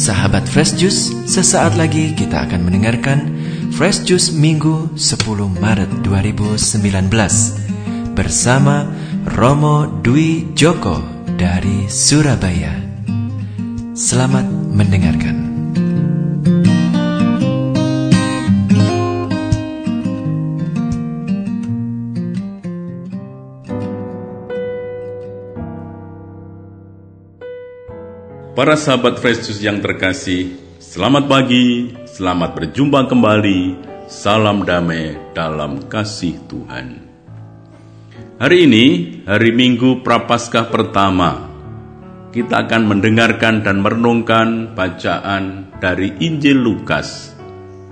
Sahabat Fresh Juice, sesaat lagi kita akan mendengarkan Fresh Juice Minggu 10 Maret 2019 bersama Romo Dwi Joko dari Surabaya. Selamat mendengarkan. Para sahabat Fresh Juice yang terkasih, selamat pagi, selamat berjumpa kembali, salam damai dalam kasih Tuhan. Hari ini, hari Minggu Prapaskah pertama, kita akan mendengarkan dan merenungkan bacaan dari Injil Lukas,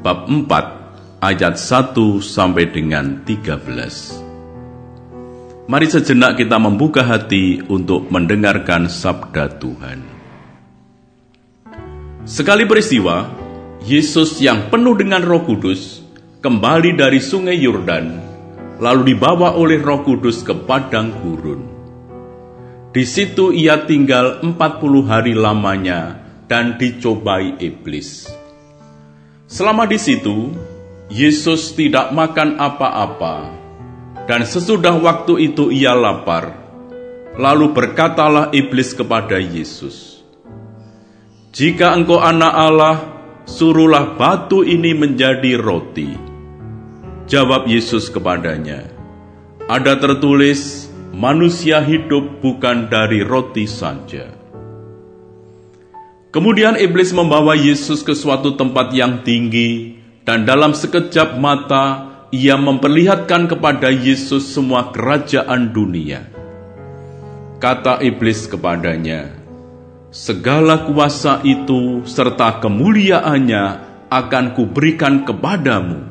bab 4, ayat 1 sampai dengan 13. Mari sejenak kita membuka hati untuk mendengarkan sabda Tuhan. Sekali peristiwa, Yesus yang penuh dengan Roh Kudus kembali dari Sungai Yordan, lalu dibawa oleh Roh Kudus ke padang gurun. Di situ ia tinggal 40 hari lamanya dan dicobai iblis. Selama di situ, Yesus tidak makan apa-apa, dan sesudah waktu itu ia lapar. Lalu berkatalah iblis kepada Yesus, jika engkau anak Allah, suruhlah batu ini menjadi roti. Jawab Yesus kepadanya, ada tertulis, manusia hidup bukan dari roti saja. Kemudian iblis membawa Yesus ke suatu tempat yang tinggi, dan dalam sekejap mata ia memperlihatkan kepada Yesus semua kerajaan dunia. Kata iblis kepadanya, segala kuasa itu serta kemuliaannya akan kuberikan kepadamu,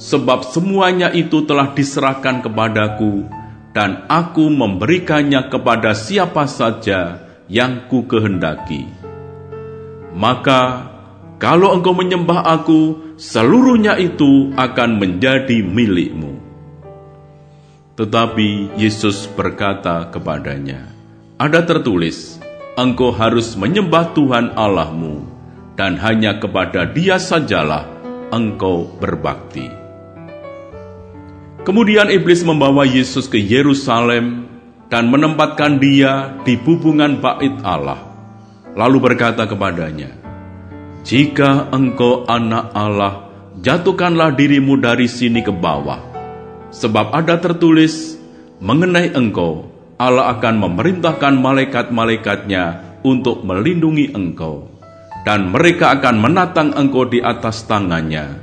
sebab semuanya itu telah diserahkan kepadaku, dan aku memberikannya kepada siapa saja yang ku kehendaki. Maka, kalau engkau menyembah aku, seluruhnya itu akan menjadi milikmu. Tetapi Yesus berkata kepadanya, "Ada tertulis: engkau harus menyembah Tuhan Allahmu, dan hanya kepada Dia sajalah engkau berbakti. Kemudian iblis membawa Yesus ke Yerusalem dan menempatkan dia di bubungan bait Allah, lalu berkata kepadanya, "Jika engkau anak Allah, jatuhkanlah dirimu dari sini ke bawah, sebab ada tertulis mengenai engkau, Allah akan memerintahkan malaikat-malaikatnya untuk melindungi engkau, dan mereka akan menatang engkau di atas tangannya,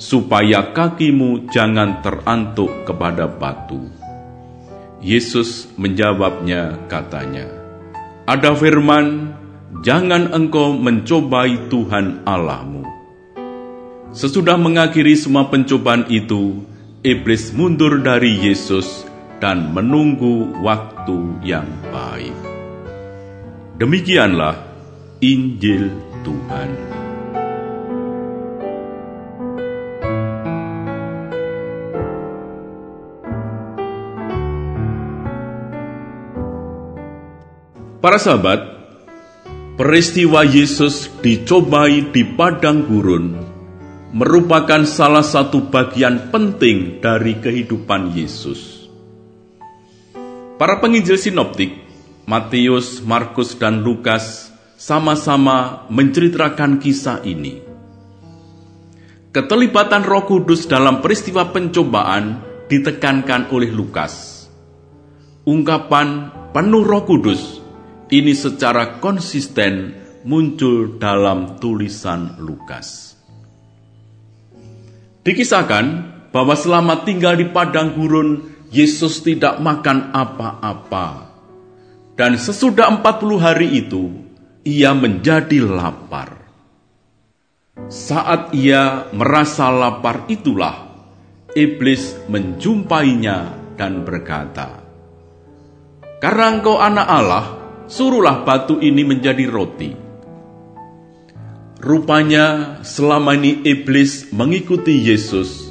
supaya kakimu jangan terantuk kepada batu. Yesus menjawabnya katanya, Ada firman, jangan engkau mencobai Tuhan Allahmu. Sesudah mengakhiri semua pencobaan itu, iblis mundur dari Yesus dan menunggu waktu yang baik. Demikianlah Injil Tuhan. Para sahabat, peristiwa Yesus dicobai di padang gurun merupakan salah satu bagian penting dari kehidupan Yesus. Para penginjil sinoptik, Matius, Markus, dan Lukas sama-sama menceritakan kisah ini. Keterlibatan Roh Kudus dalam peristiwa pencobaan ditekankan oleh Lukas. Ungkapan penuh Roh Kudus ini secara konsisten muncul dalam tulisan Lukas. Dikisahkan bahwa selama tinggal di padang gurun Yesus tidak makan apa-apa. Dan sesudah 40 hari itu, ia menjadi lapar. Saat ia merasa lapar itulah, iblis menjumpainya dan berkata, Karena engkau anak Allah, suruhlah batu ini menjadi roti. Rupanya selama ini iblis mengikuti Yesus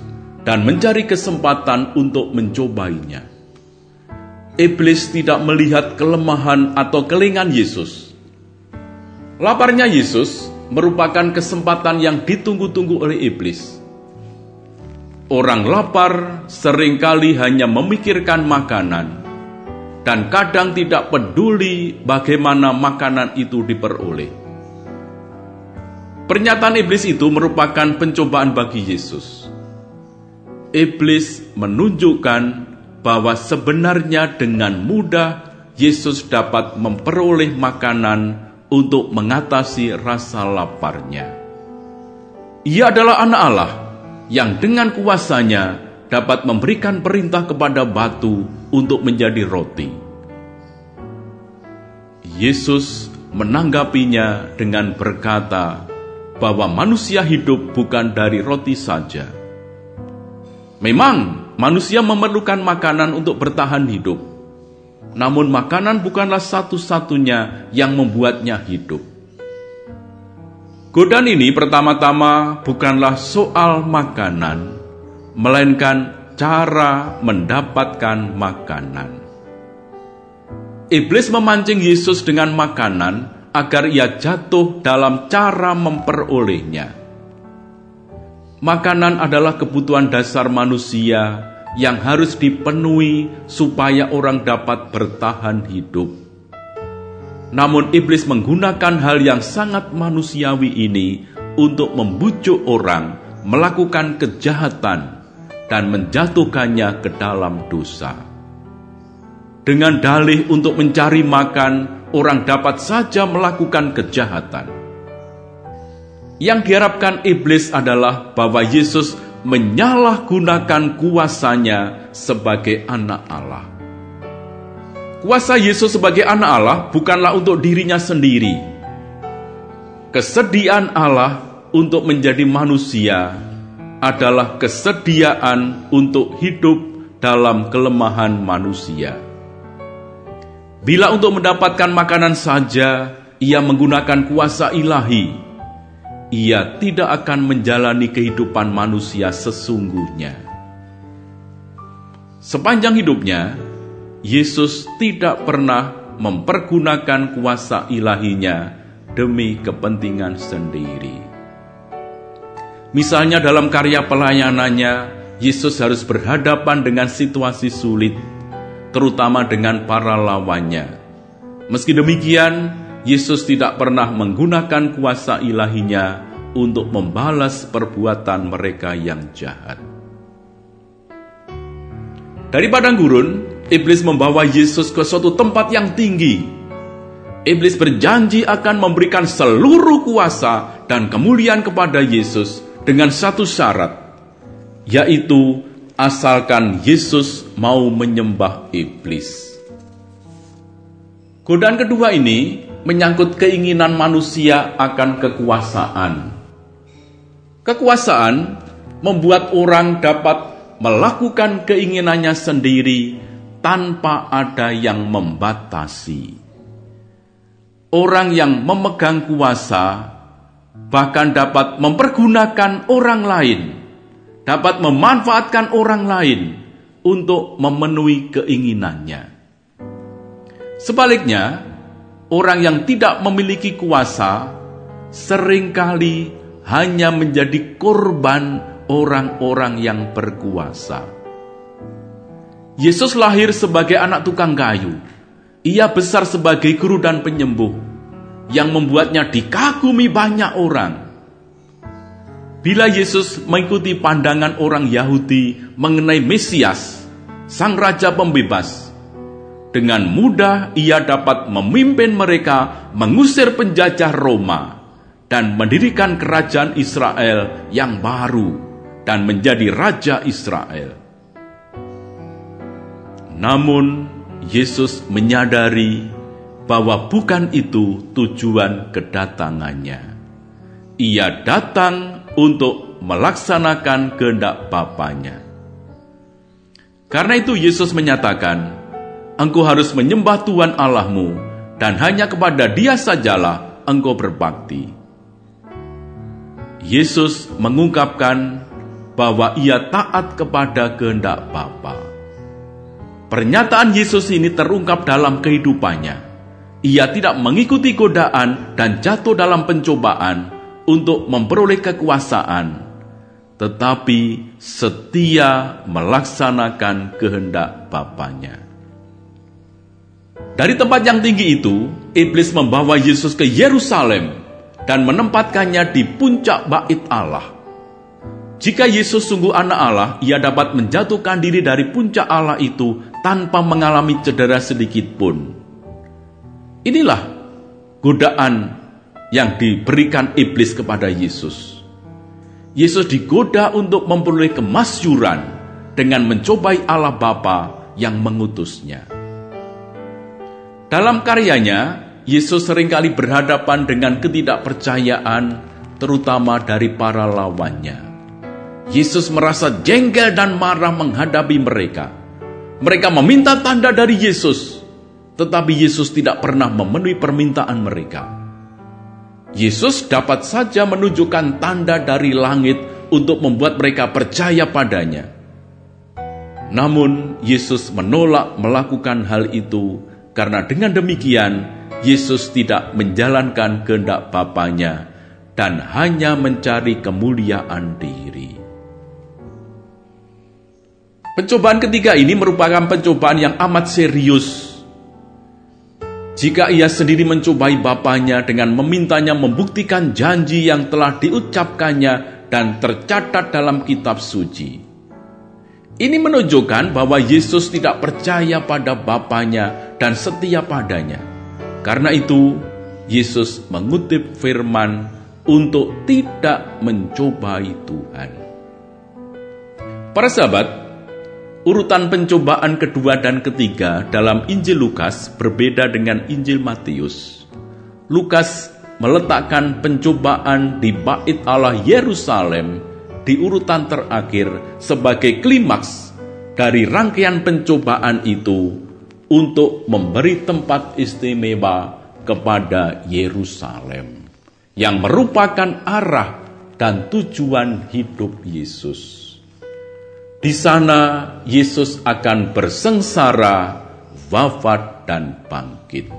dan mencari kesempatan untuk mencobainya. Iblis tidak melihat kelemahan atau kelingan Yesus. Laparnya Yesus merupakan kesempatan yang ditunggu-tunggu oleh iblis. Orang lapar sering kali hanya memikirkan makanan dan kadang tidak peduli bagaimana makanan itu diperoleh. Pernyataan iblis itu merupakan pencobaan bagi Yesus. Iblis menunjukkan bahwa sebenarnya dengan mudah Yesus dapat memperoleh makanan untuk mengatasi rasa laparnya. Ia adalah anak Allah yang dengan kuasanya dapat memberikan perintah kepada batu untuk menjadi roti. Yesus menanggapinya dengan berkata bahwa manusia hidup bukan dari roti saja. Memang manusia memerlukan makanan untuk bertahan hidup, namun makanan bukanlah satu-satunya yang membuatnya hidup. Godaan ini pertama-tama bukanlah soal makanan, melainkan cara mendapatkan makanan. Iblis memancing Yesus dengan makanan agar ia jatuh dalam cara memperolehnya. Makanan adalah kebutuhan dasar manusia yang harus dipenuhi supaya orang dapat bertahan hidup. Namun, iblis menggunakan hal yang sangat manusiawi ini untuk membujuk orang melakukan kejahatan dan menjatuhkannya ke dalam dosa. Dengan dalih untuk mencari makan, orang dapat saja melakukan kejahatan. Yang diharapkan iblis adalah bahwa Yesus menyalahgunakan kuasanya sebagai anak Allah. Kuasa Yesus sebagai anak Allah bukanlah untuk dirinya sendiri. Kesediaan Allah untuk menjadi manusia adalah kesediaan untuk hidup dalam kelemahan manusia. Bila untuk mendapatkan makanan saja ia menggunakan kuasa ilahi, ia tidak akan menjalani kehidupan manusia sesungguhnya. Sepanjang hidupnya, Yesus tidak pernah mempergunakan kuasa ilahinya demi kepentingan sendiri. Misalnya dalam karya pelayanannya, Yesus harus berhadapan dengan situasi sulit, terutama dengan para lawannya. Meski demikian, Yesus tidak pernah menggunakan kuasa ilahinya untuk membalas perbuatan mereka yang jahat. Dari padang gurun, iblis membawa Yesus ke suatu tempat yang tinggi. Iblis berjanji akan memberikan seluruh kuasa dan kemuliaan kepada Yesus dengan satu syarat, yaitu asalkan Yesus mau menyembah iblis. Godaan kedua ini menyangkut keinginan manusia akan kekuasaan. Kekuasaan membuat orang dapat melakukan keinginannya sendiri tanpa ada yang membatasi. Orang yang memegang kuasa bahkan dapat mempergunakan orang lain, dapat memanfaatkan orang lain untuk memenuhi keinginannya. Sebaliknya, orang yang tidak memiliki kuasa sering kali hanya menjadi korban orang-orang yang berkuasa. Yesus lahir sebagai anak tukang kayu. Ia besar sebagai guru dan penyembuh yang membuatnya dikagumi banyak orang. Bila Yesus mengikuti pandangan orang Yahudi mengenai Mesias, Sang Raja Pembebas, dengan mudah ia dapat memimpin mereka mengusir penjajah Roma dan mendirikan kerajaan Israel yang baru dan menjadi raja Israel. Namun, Yesus menyadari bahwa bukan itu tujuan kedatangannya. Ia datang untuk melaksanakan kehendak Bapaknya. Karena itu Yesus menyatakan, Engkau harus menyembah Tuhan Allahmu, dan hanya kepada dia sajalah engkau berbakti. Yesus mengungkapkan bahwa ia taat kepada kehendak Bapa. Pernyataan Yesus ini terungkap dalam kehidupannya ia tidak mengikuti godaan dan jatuh dalam pencobaan, untuk memperoleh kekuasaan, tetapi setia melaksanakan kehendak Bapaknya. Dari tempat yang tinggi itu, iblis membawa Yesus ke Yerusalem dan menempatkannya di puncak bait Allah. Jika Yesus sungguh anak Allah, ia dapat menjatuhkan diri dari puncak Allah itu tanpa mengalami cedera sedikit pun. Inilah godaan yang diberikan iblis kepada Yesus. Yesus digoda untuk memperoleh kemasyuran dengan mencobai Allah Bapa yang mengutusnya. Dalam karyanya, Yesus sering kali berhadapan dengan ketidakpercayaan, terutama dari para lawannya. Yesus merasa jengkel dan marah menghadapi mereka. Mereka meminta tanda dari Yesus, tetapi Yesus tidak pernah memenuhi permintaan mereka. Yesus dapat saja menunjukkan tanda dari langit untuk membuat mereka percaya padanya. Namun, Yesus menolak melakukan hal itu karena dengan demikian, Yesus tidak menjalankan kehendak Bapaknya dan hanya mencari kemuliaan diri. Pencobaan ketiga ini merupakan pencobaan yang amat serius. Jika ia sendiri mencobai Bapaknya dengan memintanya membuktikan janji yang telah diucapkannya dan tercatat dalam kitab suci. Ini menunjukkan bahwa Yesus tidak percaya pada Bapaknya dan setia padanya. Karena itu, Yesus mengutip firman untuk tidak mencobai Tuhan. Para sahabat, urutan pencobaan kedua dan ketiga dalam Injil Lukas berbeda dengan Injil Matius. Lukas meletakkan pencobaan di bait Allah Yerusalem di urutan terakhir sebagai klimaks dari rangkaian pencobaan itu untuk memberi tempat istimewa kepada Yerusalem yang merupakan arah dan tujuan hidup Yesus. Di sana Yesus akan bersengsara, wafat dan bangkit.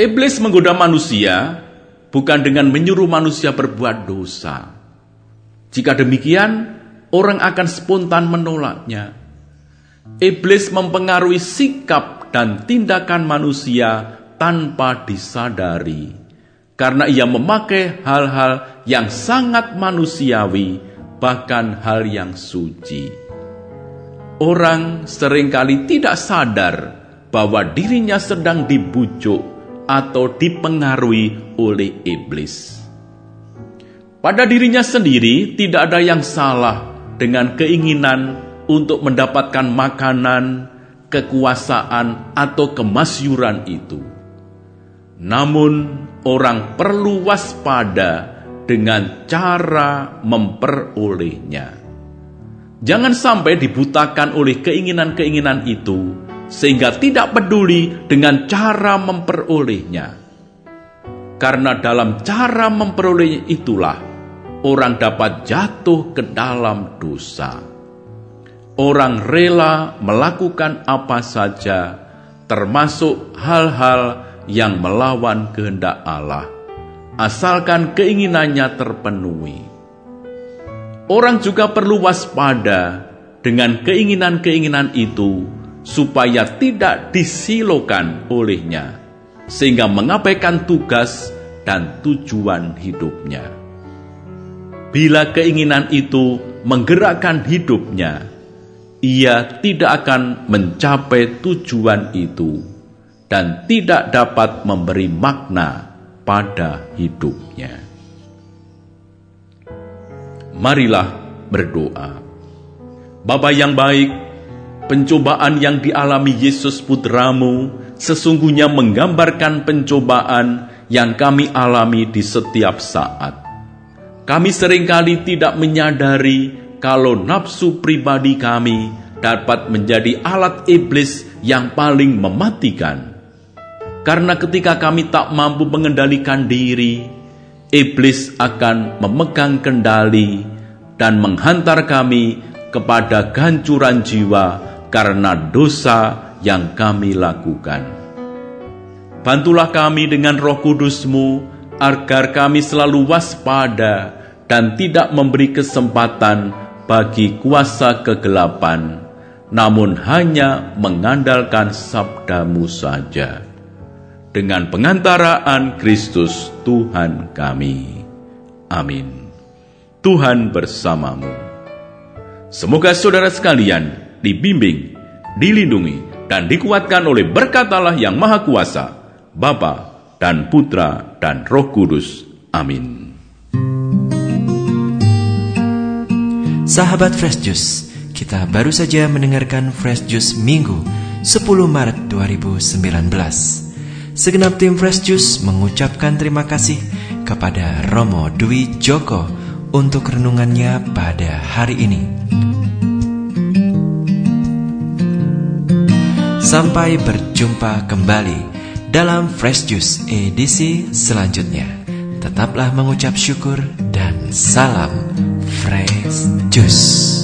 Iblis menggoda manusia bukan dengan menyuruh manusia berbuat dosa. Jika demikian, orang akan spontan menolaknya. Iblis mempengaruhi sikap dan tindakan manusia tanpa disadari, karena ia memakai hal-hal yang sangat manusiawi, bahkan hal yang suci. Orang sering kali tidak sadar bahwa dirinya sedang dibujuk atau dipengaruhi oleh iblis. Pada dirinya sendiri tidak ada yang salah dengan keinginan untuk mendapatkan makanan, kekuasaan, atau kemasyuran itu. Namun, orang perlu waspada dengan cara memperolehnya. Jangan sampai dibutakan oleh keinginan-keinginan itu sehingga tidak peduli dengan cara memperolehnya. Karena dalam cara memperolehnya itulah orang dapat jatuh ke dalam dosa. Orang rela melakukan apa saja, termasuk hal-hal yang melawan kehendak Allah, asalkan keinginannya terpenuhi. Orang juga perlu waspada dengan keinginan-keinginan itu supaya tidak disilokan olehnya, sehingga mengabaikan tugas dan tujuan hidupnya. Bila keinginan itu menggerakkan hidupnya, ia tidak akan mencapai tujuan itu dan tidak dapat memberi makna pada hidupnya. Marilah berdoa. Bapa yang baik, Pencobaan yang dialami Yesus putramu sesungguhnya menggambarkan pencobaan yang kami alami di setiap saat. Kami sering kali tidak menyadari kalau nafsu pribadi kami dapat menjadi alat iblis yang paling mematikan. Karena ketika kami tak mampu mengendalikan diri, iblis akan memegang kendali dan menghantar kami kepada gancuran jiwa karena dosa yang kami lakukan. Bantulah kami dengan roh kudusmu agar kami selalu waspada dan tidak memberi kesempatan bagi kuasa kegelapan, namun hanya mengandalkan sabdamu saja. Dengan pengantaraan Kristus Tuhan kami. Amin. Tuhan bersamamu. Semoga saudara sekalian dibimbing, dilindungi, dan dikuatkan oleh berkat Allah yang Maha Kuasa, Bapa dan Putra dan Roh Kudus. Amin. Sahabat Fresh Juice, kita baru saja mendengarkan Fresh Juice Minggu 10 Maret 2019. Segenap tim Fresh Juice mengucapkan terima kasih kepada Romo Dwi Joko untuk renungannya pada hari ini. Sampai berjumpa kembali dalam Fresh Juice edisi selanjutnya. Tetaplah mengucap syukur dan salam Fresh Juice.